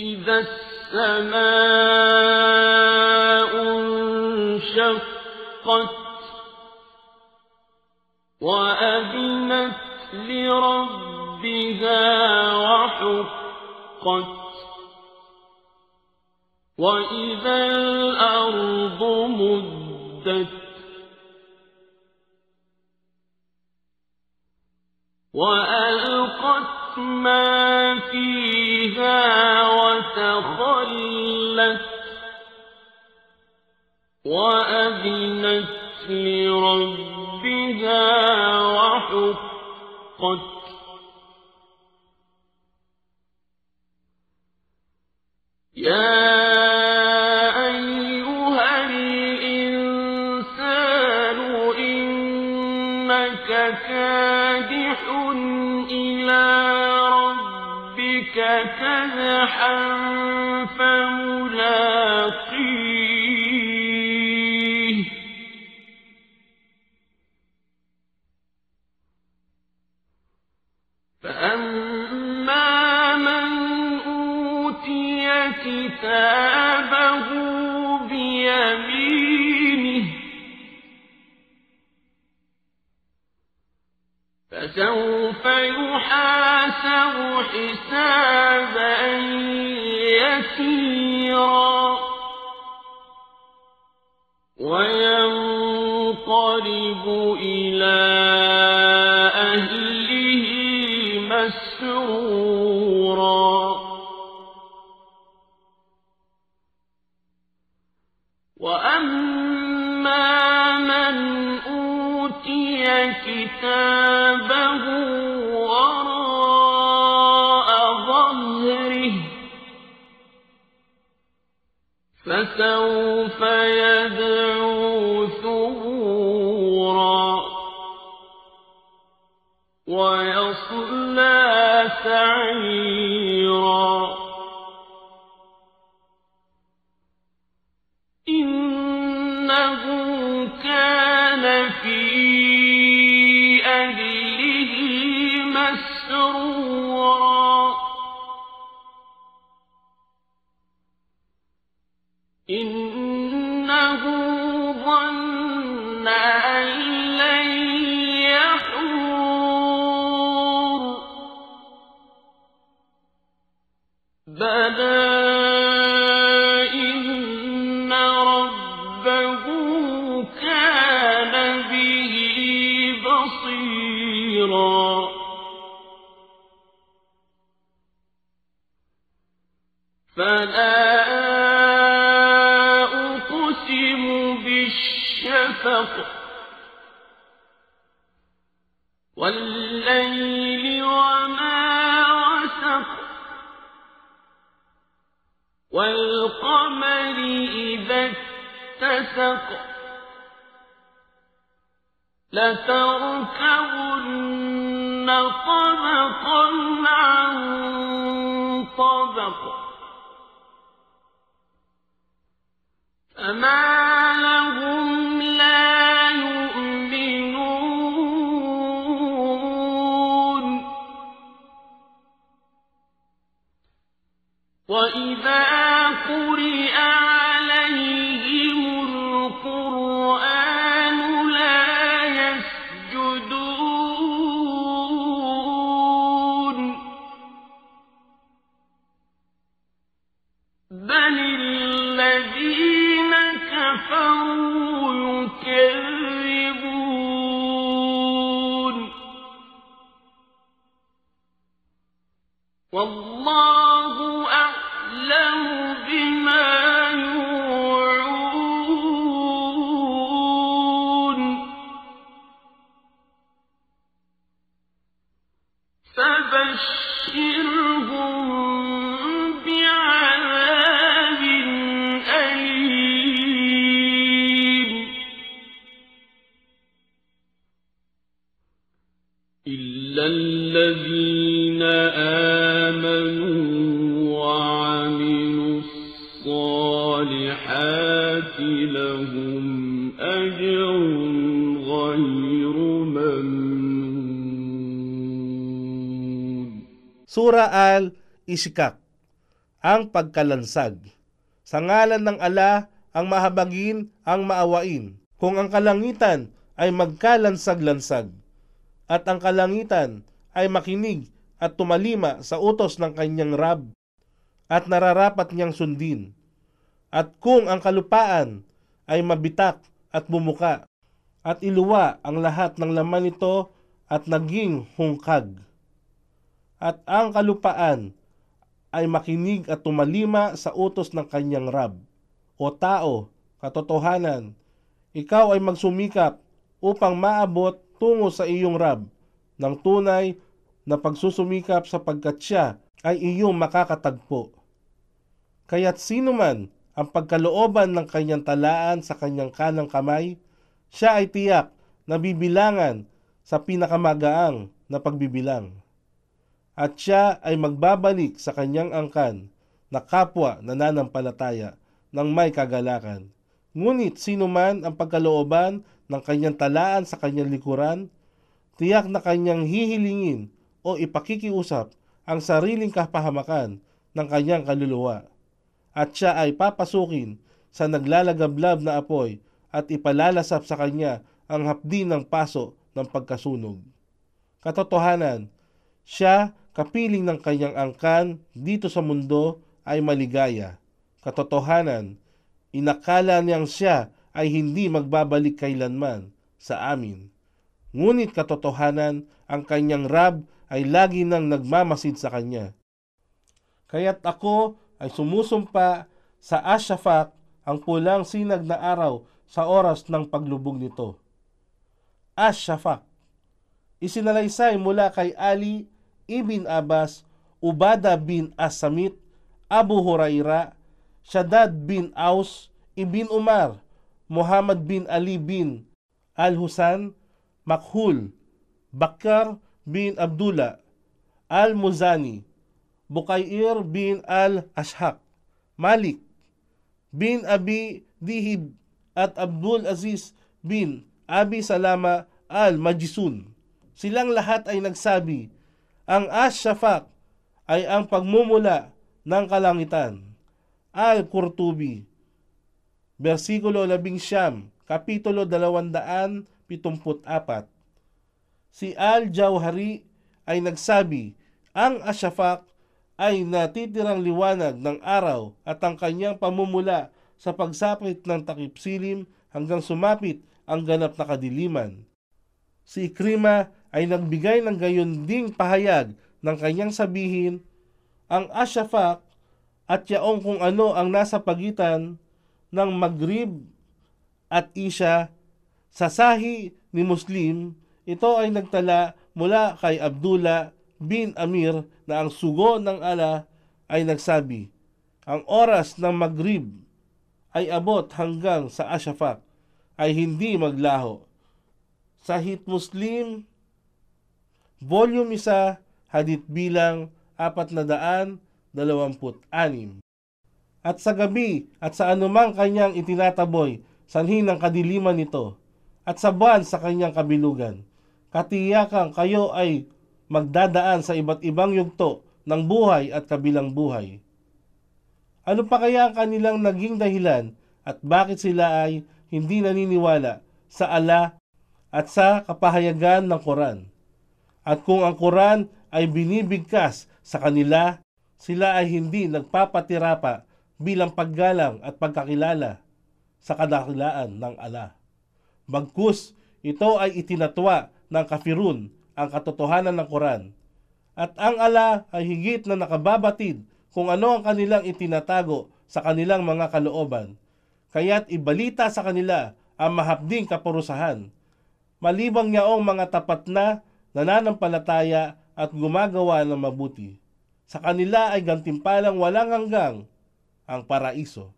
إذا السماء انشقت وأذنت لربها وحقت وإذا الأرض مدت وألقت ما فيها وتخلت وأذنت لربها وحقت يا أيها الإنسان إنك كادح إلى ربك كدحا فملاقيه. فأما من أوتي كتابه بيمينه فسوف حسابا يسيرا وينقلب إلى أهله مسرورا وأما من أوتي كتابه ويصلى سعيرا. إنه كان في أهله مسرورا. فلا أقسم بالشفق والليل والقمر إذا اتسق لتركبن طبقا عن طبق. فما لهم لا يؤمنون. وإذا والله الصالحات لهم أجر غير ممنون Sura al-Ishkak. ang pagkalansag. Sa ngalan ng ala, ang mahabagin, ang maawain. Kung ang kalangitan ay magkalansag-lansag, at ang kalangitan ay makinig at tumalima sa utos ng kanyang rab, at nararapat niyang sundin. At kung ang kalupaan ay mabitak at bumuka, at iluwa ang lahat ng laman nito at naging hungkag. At ang kalupaan ay makinig at tumalima sa utos ng kanyang rab. O tao, katotohanan, ikaw ay magsumikap upang maabot tungo sa iyong rab ng tunay na pagsusumikap sapagkat siya ay iyong makakatagpo. Kaya't sino man ang pagkalooban ng kanyang talaan sa kanyang kanang kamay, siya ay tiyak na bibilangan sa pinakamagaang na pagbibilang. At siya ay magbabalik sa kanyang angkan na kapwa nananampalataya ng may kagalakan. Ngunit sino man ang pagkalooban ng kanyang talaan sa kanyang likuran, tiyak na kanyang hihilingin o ipakikiusap ang sariling kapahamakan ng kanyang kaluluwa at siya ay papasukin sa naglalagablab na apoy at ipalalasap sa kanya ang hapdi ng paso ng pagkasunog. Katotohanan, siya kapiling ng kanyang angkan dito sa mundo ay maligaya. Katotohanan, inakala niyang siya ay hindi magbabalik kailanman sa amin. Ngunit katotohanan, ang kanyang rab ay lagi nang nagmamasid sa kanya. Kaya't ako ay sumusumpa sa Ashafak ang pulang sinag na araw sa oras ng paglubog nito. Ashafak, isinalaysay mula kay Ali ibn Abbas, Ubada bin Asamit, Abu Huraira, Shaddad bin Aus, Ibn Umar, Muhammad bin Ali bin Al-Husan, Makhul, Bakar bin Abdullah, Al-Muzani, Bukair bin al-Ashhak, Malik bin Abi Dihib at Abdul Aziz bin Abi Salama al-Majisun. Silang lahat ay nagsabi, ang Ash-Shafaq ay ang pagmumula ng kalangitan. Al-Qurtubi, versikulo 11, kapitulo 274. Si Al-Jawhari ay nagsabi, ang Ashafaq ay natitirang liwanag ng araw at ang kanyang pamumula sa pagsapit ng takip silim hanggang sumapit ang ganap na kadiliman. Si Ikrima ay nagbigay ng gayon ding pahayag ng kanyang sabihin, ang Ashafak at yaong kung ano ang nasa pagitan ng Maghrib at Isha sa sahi ni Muslim, ito ay nagtala mula kay Abdullah bin Amir na ang sugo ng ala ay nagsabi, ang oras ng Maghrib ay abot hanggang sa Ashafak ay hindi maglaho. Sahit Muslim, Volume 1, Hadith bilang 426. At sa gabi at sa anumang kanyang itinataboy, sanhin ng kadiliman nito, at sa buwan sa kanyang kabilugan, katiyakan kayo ay magdadaan sa iba't ibang yugto ng buhay at kabilang buhay. Ano pa kaya ang kanilang naging dahilan at bakit sila ay hindi naniniwala sa ala at sa kapahayagan ng Quran? At kung ang Quran ay binibigkas sa kanila, sila ay hindi nagpapatira pa bilang paggalang at pagkakilala sa kadakilaan ng ala. Bagkus, ito ay itinatwa ng kafirun ang katotohanan ng Quran. At ang ala ay higit na nakababatid kung ano ang kanilang itinatago sa kanilang mga kalooban. Kaya't ibalita sa kanila ang mahapding kapurusahan. Malibang niyaong mga tapat na nananampalataya at gumagawa ng mabuti. Sa kanila ay gantimpalang walang hanggang ang paraiso.